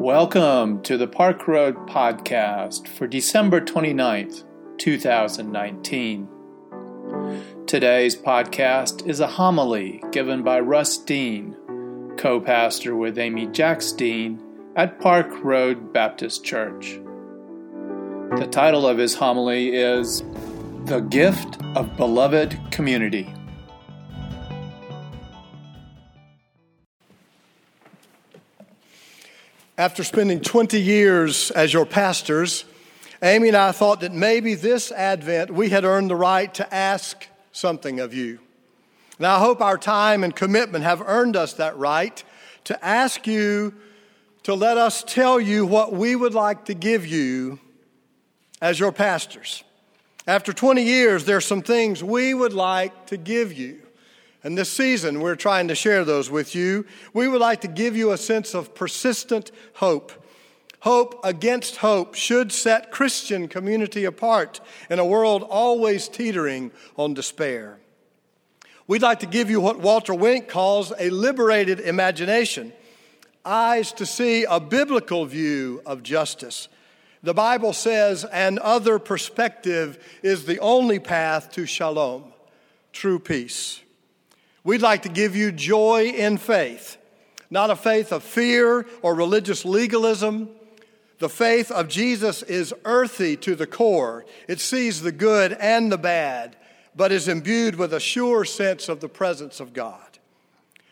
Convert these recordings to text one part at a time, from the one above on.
Welcome to the Park Road Podcast for December 29th, 2019. Today's podcast is a homily given by Russ Dean, co pastor with Amy Jacks Dean at Park Road Baptist Church. The title of his homily is The Gift of Beloved Community. After spending 20 years as your pastors, Amy and I thought that maybe this Advent we had earned the right to ask something of you. Now, I hope our time and commitment have earned us that right to ask you to let us tell you what we would like to give you as your pastors. After 20 years, there are some things we would like to give you. And this season, we're trying to share those with you. We would like to give you a sense of persistent hope. Hope against hope should set Christian community apart in a world always teetering on despair. We'd like to give you what Walter Wink calls a liberated imagination, eyes to see a biblical view of justice. The Bible says an other perspective is the only path to shalom, true peace. We'd like to give you joy in faith, not a faith of fear or religious legalism. The faith of Jesus is earthy to the core. It sees the good and the bad, but is imbued with a sure sense of the presence of God.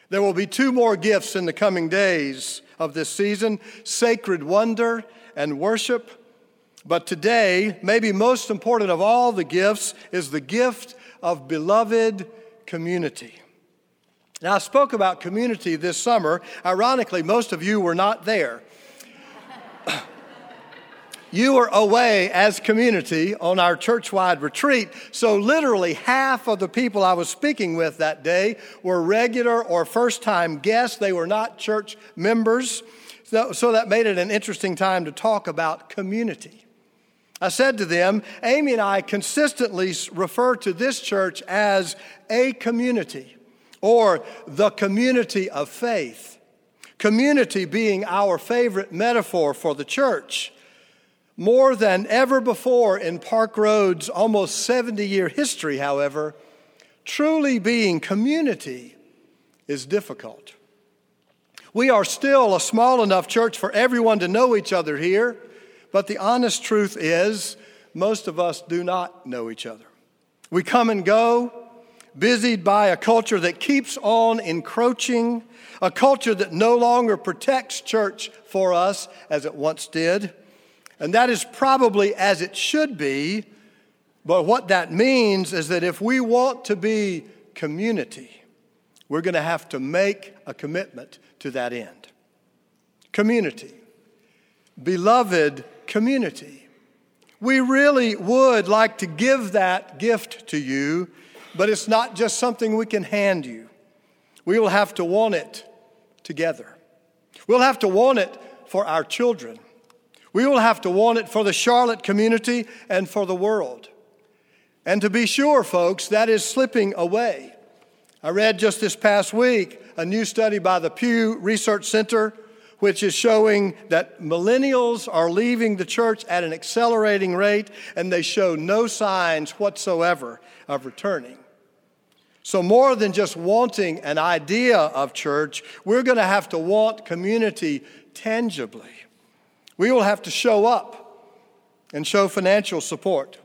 There will be two more gifts in the coming days of this season sacred wonder and worship. But today, maybe most important of all the gifts, is the gift of beloved community. Now, I spoke about community this summer. Ironically, most of you were not there. you were away as community on our church wide retreat. So, literally, half of the people I was speaking with that day were regular or first time guests. They were not church members. So, so, that made it an interesting time to talk about community. I said to them, Amy and I consistently refer to this church as a community or the community of faith. Community being our favorite metaphor for the church. More than ever before in Park Road's almost 70 year history, however, truly being community is difficult. We are still a small enough church for everyone to know each other here, but the honest truth is, most of us do not know each other. We come and go, busied by a culture that keeps on encroaching, a culture that no longer protects church for us as it once did. And that is probably as it should be. But what that means is that if we want to be community, we're going to have to make a commitment to that end. Community. Beloved community. We really would like to give that gift to you but it's not just something we can hand you. We will have to want it together. We'll have to want it for our children. We will have to want it for the Charlotte community and for the world. And to be sure, folks, that is slipping away. I read just this past week a new study by the Pew Research Center, which is showing that millennials are leaving the church at an accelerating rate, and they show no signs whatsoever of returning. So, more than just wanting an idea of church, we're going to have to want community tangibly. We will have to show up and show financial support.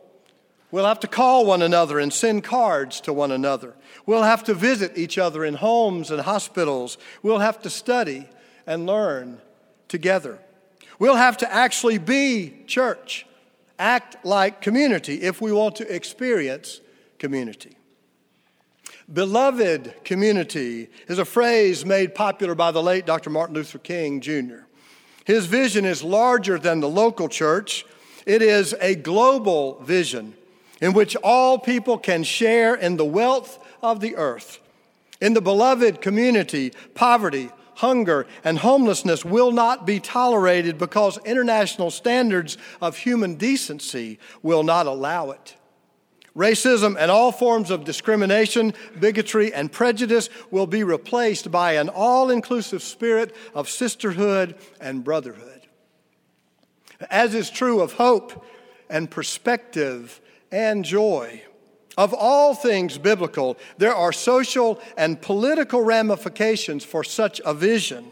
We'll have to call one another and send cards to one another. We'll have to visit each other in homes and hospitals. We'll have to study and learn together. We'll have to actually be church, act like community if we want to experience community. Beloved community is a phrase made popular by the late Dr. Martin Luther King Jr. His vision is larger than the local church, it is a global vision in which all people can share in the wealth of the earth. In the beloved community, poverty, hunger, and homelessness will not be tolerated because international standards of human decency will not allow it. Racism and all forms of discrimination, bigotry, and prejudice will be replaced by an all inclusive spirit of sisterhood and brotherhood. as is true of hope and perspective and joy. Of all things biblical, there are social and political ramifications for such a vision.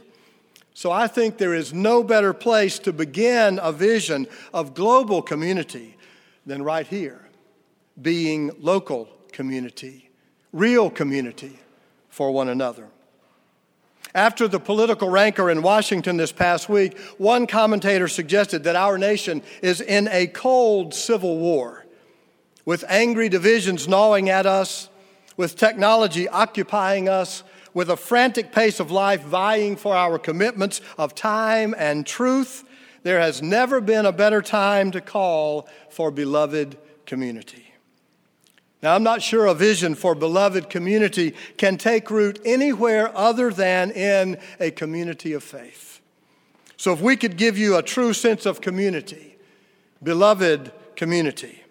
So I think there is no better place to begin a vision of global community than right here, being local community, real community for one another. After the political rancor in Washington this past week, one commentator suggested that our nation is in a cold civil war, with angry divisions gnawing at us, with technology occupying us, with a frantic pace of life vying for our commitments of time and truth. There has never been a better time to call for beloved community. Now, I'm not sure a vision for beloved community can take root anywhere other than in a community of faith. So, if we could give you a true sense of community, beloved community,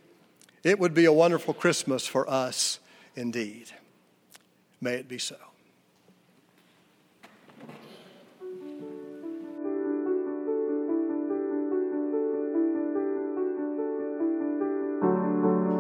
it would be a wonderful Christmas for us indeed. May it be so.